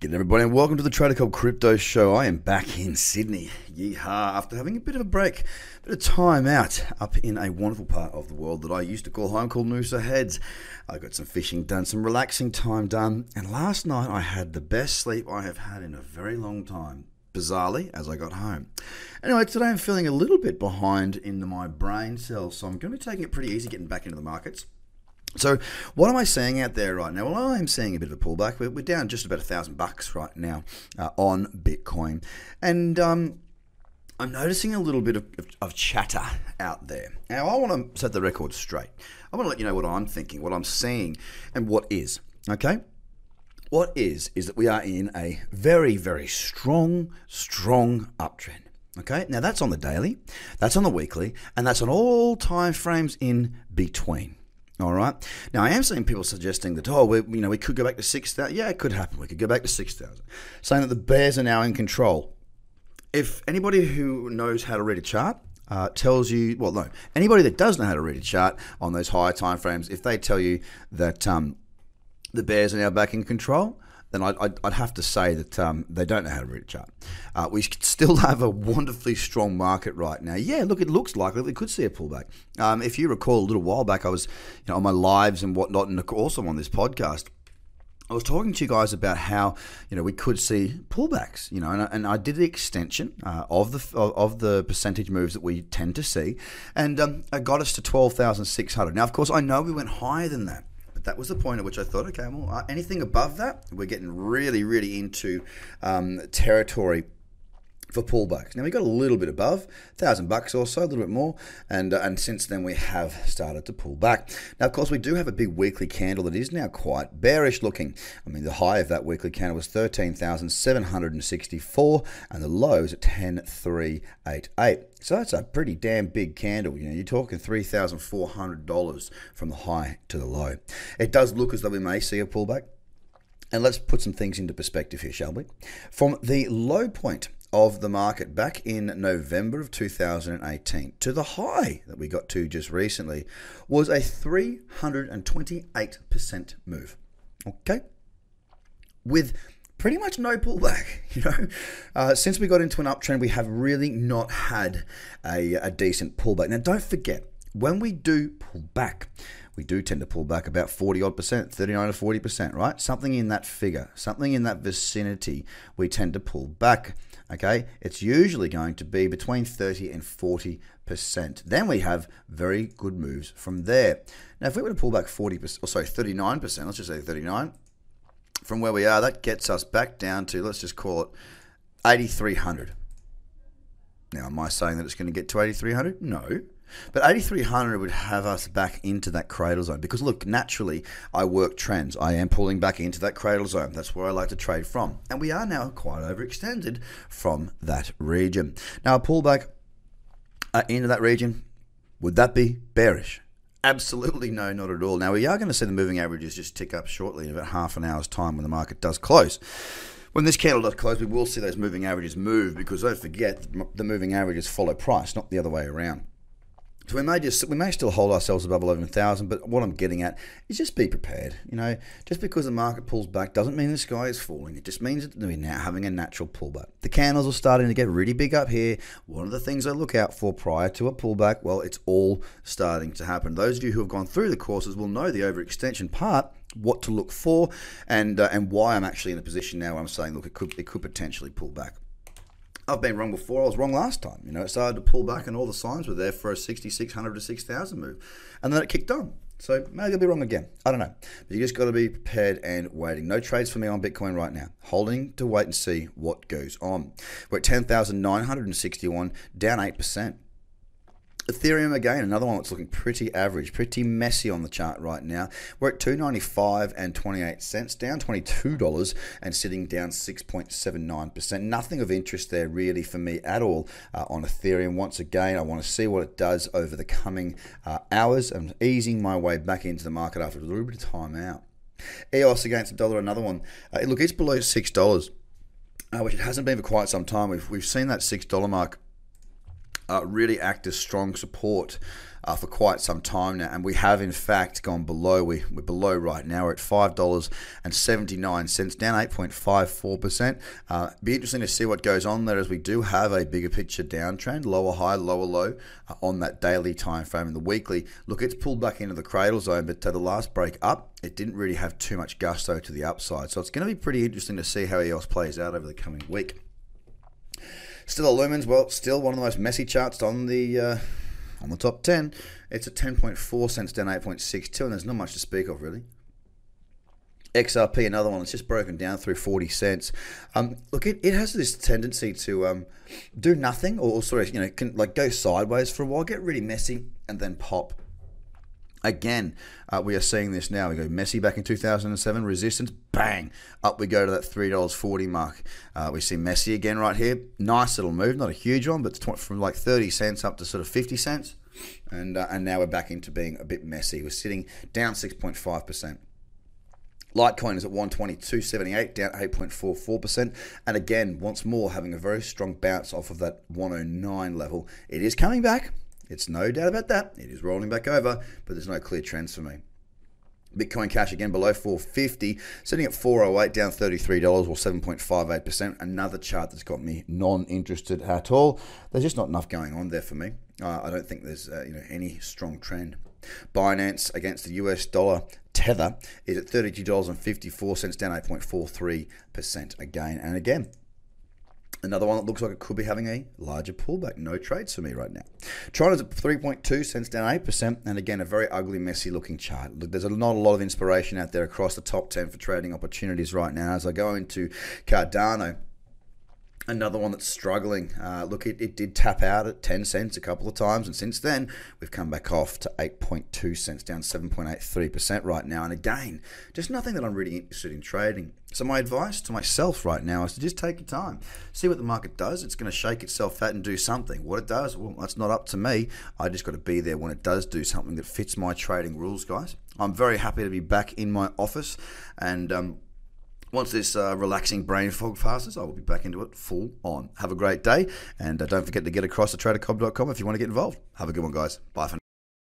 G'day everybody and welcome to the Trader Cobb Crypto Show. I am back in Sydney. Yeehaw. After having a bit of a break, a bit of time out up in a wonderful part of the world that I used to call home called Noosa Heads. I got some fishing done, some relaxing time done, and last night I had the best sleep I have had in a very long time. Bizarrely, as I got home. Anyway, today I'm feeling a little bit behind in my brain cells, so I'm going to be taking it pretty easy getting back into the markets. So, what am I seeing out there right now? Well, I'm seeing a bit of a pullback. We're, we're down just about a thousand bucks right now uh, on Bitcoin, and um, I'm noticing a little bit of, of, of, chatter out there. Now, I want to set the record straight. I want to let you know what I'm thinking, what I'm seeing, and what is. Okay. What is is that we are in a very, very strong, strong uptrend. Okay, now that's on the daily, that's on the weekly, and that's on all time frames in between. All right. Now I am seeing people suggesting that oh, we, you know, we could go back to six thousand. Yeah, it could happen. We could go back to six thousand. Saying that the Bears are now in control. If anybody who knows how to read a chart uh, tells you, well, no, anybody that does know how to read a chart on those higher time frames, if they tell you that um, the Bears are now back in control, then I'd, I'd, I'd have to say that um, they don't know how to read a chart. Uh, we still have a wonderfully strong market right now. Yeah, look, it looks likely we could see a pullback. Um, if you recall, a little while back, I was you know, on my lives and whatnot, and also on this podcast. I was talking to you guys about how you know we could see pullbacks, you know, and, and I did the extension uh, of the of the percentage moves that we tend to see, and um, I got us to twelve thousand six hundred. Now, of course, I know we went higher than that, that was the point at which I thought, okay, well, uh, anything above that, we're getting really, really into um, territory for pullbacks. Now we got a little bit above, thousand bucks or so, a little bit more, and uh, and since then we have started to pull back. Now, of course, we do have a big weekly candle that is now quite bearish looking. I mean, the high of that weekly candle was thirteen thousand seven hundred and sixty-four, and the low is at ten three eight eight. So that's a pretty damn big candle. You know, you're talking three thousand four hundred dollars from the high to the low. It does look as though we may see a pullback. And let's put some things into perspective here, shall we? From the low point of the market back in November of 2018 to the high that we got to just recently was a 328% move. Okay? With pretty much no pullback. You know, uh, since we got into an uptrend, we have really not had a, a decent pullback. Now, don't forget, when we do pull back, we do tend to pull back about 40 odd percent, 39 to 40 percent, right? Something in that figure, something in that vicinity, we tend to pull back. Okay, it's usually going to be between 30 and 40 percent. Then we have very good moves from there. Now, if we were to pull back 40 percent, or sorry, 39 percent, let's just say 39 from where we are, that gets us back down to let's just call it 8,300. Now, am I saying that it's going to get to 8,300? No. But 8300 would have us back into that cradle zone because look, naturally, I work trends. I am pulling back into that cradle zone. That's where I like to trade from. And we are now quite overextended from that region. Now, a pullback uh, into that region, would that be bearish? Absolutely no, not at all. Now, we are going to see the moving averages just tick up shortly in about half an hour's time when the market does close. When this candle does close, we will see those moving averages move because don't forget, the moving averages follow price, not the other way around. So we may just we may still hold ourselves above eleven thousand, but what I'm getting at is just be prepared. You know, just because the market pulls back doesn't mean the sky is falling. It just means that we're now having a natural pullback. The candles are starting to get really big up here. One of the things I look out for prior to a pullback, well, it's all starting to happen. Those of you who have gone through the courses will know the overextension part what to look for and uh, and why I'm actually in a position now where I'm saying look it could it could potentially pull back. I've been wrong before. I was wrong last time. You know, it started to pull back, and all the signs were there for a 6,600 to 6,000 move, and then it kicked on. So maybe I'll be wrong again. I don't know. But you just got to be prepared and waiting. No trades for me on Bitcoin right now. Holding to wait and see what goes on. We're at 10,961, down 8%. Ethereum again, another one that's looking pretty average, pretty messy on the chart right now. We're at 295 and 28 cents, down $22 and sitting down 6.79%. Nothing of interest there really for me at all uh, on Ethereum. Once again, I want to see what it does over the coming uh, hours. I'm easing my way back into the market after a little bit of time out. EOS against the dollar, another one. Uh, look, it's below $6, uh, which it hasn't been for quite some time. We've, we've seen that $6 mark uh, really act as strong support uh, for quite some time now, and we have in fact gone below. We, we're below right now. We're at five dollars and seventy nine cents, down eight point five four percent. Uh, be interesting to see what goes on there, as we do have a bigger picture downtrend, lower high, lower low uh, on that daily time frame and the weekly. Look, it's pulled back into the cradle zone, but to the last break up, it didn't really have too much gusto to the upside. So it's going to be pretty interesting to see how EOS plays out over the coming week. Stellar Lumens, well, still one of the most messy charts on the uh, on the top 10. It's at 10.4 cents down 8.62, and there's not much to speak of, really. XRP, another one It's just broken down through 40 cents. Um, look, it, it has this tendency to um, do nothing or, or sort of, you know, can like go sideways for a while, get really messy, and then pop Again, uh, we are seeing this now. We go messy back in 2007, resistance, bang, up we go to that $3.40 mark. Uh, we see messy again right here. Nice little move, not a huge one, but from like 30 cents up to sort of 50 cents. And, uh, and now we're back into being a bit messy. We're sitting down 6.5%. Litecoin is at 122.78, down 8.44%. And again, once more, having a very strong bounce off of that 109 level. It is coming back. It's no doubt about that. It is rolling back over, but there's no clear trends for me. Bitcoin Cash again below 450, sitting at 408, down $33 or 7.58%. Another chart that's got me non-interested at all. There's just not enough going on there for me. Uh, I don't think there's uh, you know any strong trend. Binance against the US dollar tether is at $32.54, down 8.43% again and again. Another one that looks like it could be having a larger pullback. No trades for me right now. China's at 3.2 cents, down 8%. And again, a very ugly, messy looking chart. Look, there's not a lot of inspiration out there across the top 10 for trading opportunities right now. As I go into Cardano, Another one that's struggling. Uh, look, it, it did tap out at 10 cents a couple of times, and since then, we've come back off to 8.2 cents, down 7.83% right now. And again, just nothing that I'm really interested in trading. So, my advice to myself right now is to just take your time, see what the market does. It's going to shake itself out and do something. What it does, well, that's not up to me. I just got to be there when it does do something that fits my trading rules, guys. I'm very happy to be back in my office and, um, once this uh, relaxing brain fog passes, I will be back into it full on. Have a great day, and uh, don't forget to get across to tradercobb.com if you want to get involved. Have a good one, guys. Bye for now.